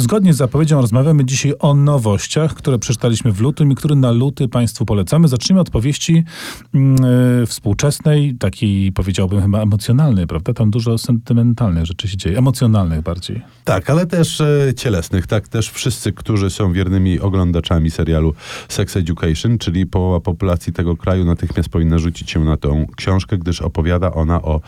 Zgodnie z zapowiedzią rozmawiamy dzisiaj o nowościach, które przeczytaliśmy w lutym i które na luty Państwu polecamy. Zacznijmy od powieści yy, współczesnej, takiej powiedziałbym chyba emocjonalnej, prawda? Tam dużo sentymentalnych rzeczy się dzieje, emocjonalnych bardziej. Tak, ale też e, cielesnych. Tak, też wszyscy, którzy są wiernymi oglądaczami serialu Sex Education, czyli połowa populacji tego kraju natychmiast powinna rzucić się na tą książkę, gdyż opowiada ona o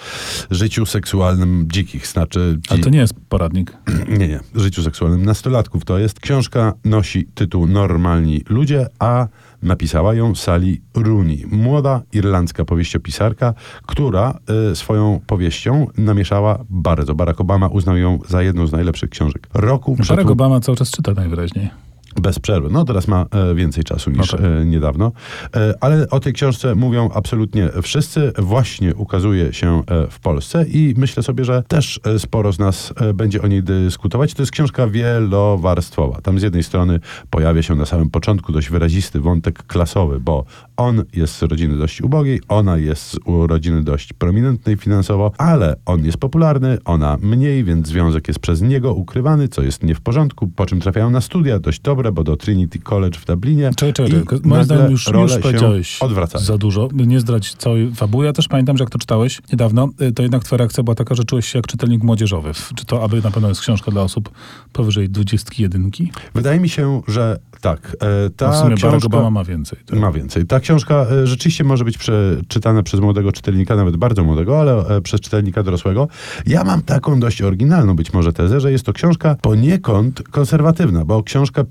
życiu seksualnym dzikich. Znaczy, Ale to nie jest poradnik. nie, nie, życiu seksualnym nastolatków. To jest książka, nosi tytuł Normalni ludzie, a napisała ją Sally Rooney, młoda irlandzka powieściopisarka, która y, swoją powieścią namieszała bardzo. Barack Obama uznał ją za jedną z najlepszych książek roku. Barack Obama cały czas czyta najwyraźniej. Bez przerwy. No teraz ma e, więcej czasu niż No tak. e, niedawno. E, ale o tej książce mówią absolutnie wszyscy. Właśnie ukazuje się w Polsce i myślę sobie, że też sporo z nas będzie o niej dyskutować. To jest książka wielowarstwowa. Tam z jednej strony pojawia się na samym początku dość wyrazisty wątek klasowy, bo on jest z rodziny dość ubogiej, ona jest z rodziny dość prominentnej finansowo, ale on jest popularny, ona mniej, więc związek jest przez niego ukrywany, co jest nie w porządku, po czym trafiają na studia, dość dobre, bo do Trinity College w Dublinie. Czekaj, czekaj, czekaj. Moim zdaniem już, już powiedziałeś odwracają. za dużo. Nie zdrać całej fabuły. Ja też pamiętam, że jak to czytałeś niedawno, y, to jednak twoja reakcja była taka, że czułeś się jak czytelnik młodzieżowy. Czy to aby na pewno jest książka dla osób powyżej 21? Wydaje mi się, że tak. E, ta No w sumie Barack książka... Obama ma więcej. tak? Ma więcej. Ta książka e, rzeczywiście może być przeczytana przez młodego czytelnika, nawet bardzo młodego, ale e, przez czytelnika dorosłego. Ja mam taką dość oryginalną być może tezę, że jest to książka poniekąd konserwatywna, bo książka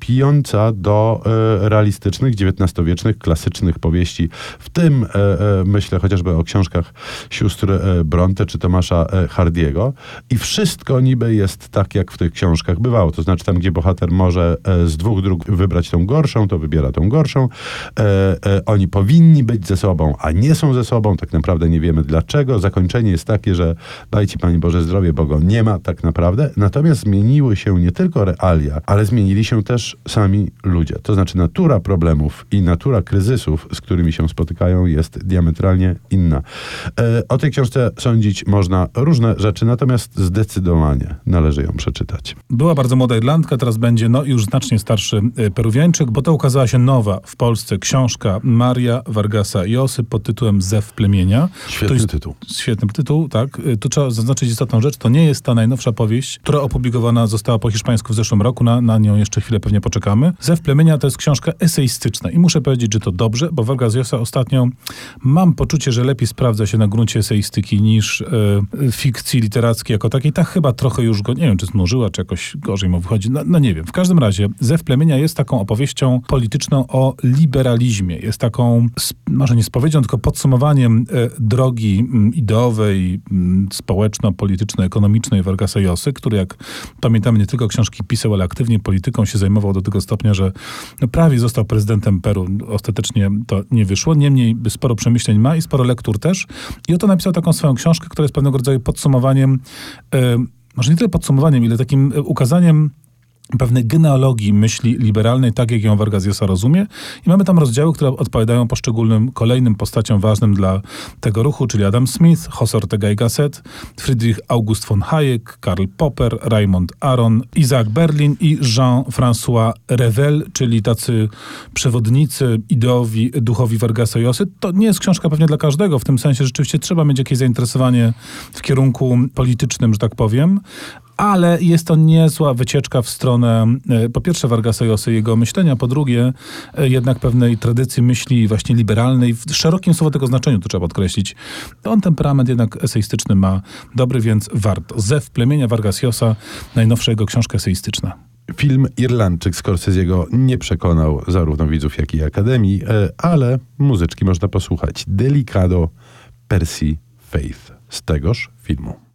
do e, realistycznych, XIX-wiecznych, klasycznych powieści, w tym e, e, myślę chociażby o książkach sióstr Bronte czy Tomasza Hardiego i wszystko niby jest tak, jak w tych książkach bywało. To znaczy tam, gdzie bohater może z dwóch dróg wybrać tą gorszą, to wybiera tą gorszą. Oni powinni być ze sobą, a nie są ze sobą. Tak naprawdę nie wiemy dlaczego. Zakończenie jest takie, że daj ci Pani Boże zdrowie, bo go nie ma tak naprawdę. Natomiast zmieniły się nie tylko realia, ale zmienili się też sami ludzie. To znaczy natura problemów i natura kryzysów, z którymi się spotykają, jest diametralnie inna. E, o tej książce sądzić można różne rzeczy, natomiast zdecydowanie należy ją przeczytać. Była bardzo młoda Irlandka, teraz będzie no, już znacznie starszy y, Peruwiańczyk, bo to ukazała się nowa w Polsce książka Maria Vargasa Josy pod tytułem Zew plemienia. Świetny jest tytuł. Świetny tytuł, tak. Y, Tu trzeba zaznaczyć istotną rzecz. To nie jest ta najnowsza powieść, która opublikowana została po hiszpańsku w zeszłym roku. Na, na nią jeszcze chwilę pewnie poczekamy. Zew plemienia to jest książka eseistyczna i muszę powiedzieć, że to dobrze, bo Vargas Llosa ostatnio mam poczucie, że lepiej sprawdza się na gruncie eseistyki niż e, fikcji literackiej jako takiej. Tak chyba trochę już go, nie wiem, czy znużyła, czy jakoś gorzej mu wychodzi. No, no nie wiem. W każdym razie Zew plemienia jest taką opowieścią polityczną o liberalizmie. Jest taką, może nie spowiedzią, tylko podsumowaniem e, drogi mm, ideowej, mm, społeczno-polityczno-ekonomicznej Vargasa Llosy, który jak pamiętamy nie tylko książki pisał, ale aktywnie polityką się zajmował do tego stopnia, że no, prawie został prezydentem Peru. Ostatecznie to nie wyszło. Niemniej sporo przemyśleń ma i sporo lektur też. I oto napisał taką swoją książkę, która jest pewnego rodzaju podsumowaniem, e, może nie tyle podsumowaniem, ile takim e, ukazaniem pewnej genealogii myśli liberalnej, tak jak ją Vargas Llosa rozumie. I mamy tam rozdziały, które odpowiadają poszczególnym kolejnym postaciom ważnym dla tego ruchu, czyli Adam Smith, José Ortega y Gasset, Friedrich August von Hayek, Karl Popper, Raymond Aron, Isaac Berlin i Jean-François Revel, czyli tacy przewodnicy ideowi, duchowi Vargasa Llosy. To nie jest książka pewnie dla każdego, w tym sensie rzeczywiście trzeba mieć jakieś zainteresowanie w kierunku politycznym, że tak powiem, ale jest to niezła wycieczka w stronę e, po pierwsze Vargasa i jego myślenia, po drugie e, jednak pewnej tradycji myśli właśnie liberalnej, w szerokim słowo tego znaczeniu, to trzeba podkreślić. On temperament jednak eseistyczny ma dobry, więc warto. Zew plemienia Vargas Llosa, najnowsza jego książka eseistyczna. Film Irlandczyk Scorsese'ego nie przekonał zarówno widzów, jak i Akademii, e, ale muzyczki można posłuchać. Delicado Percy Faith z tegoż filmu.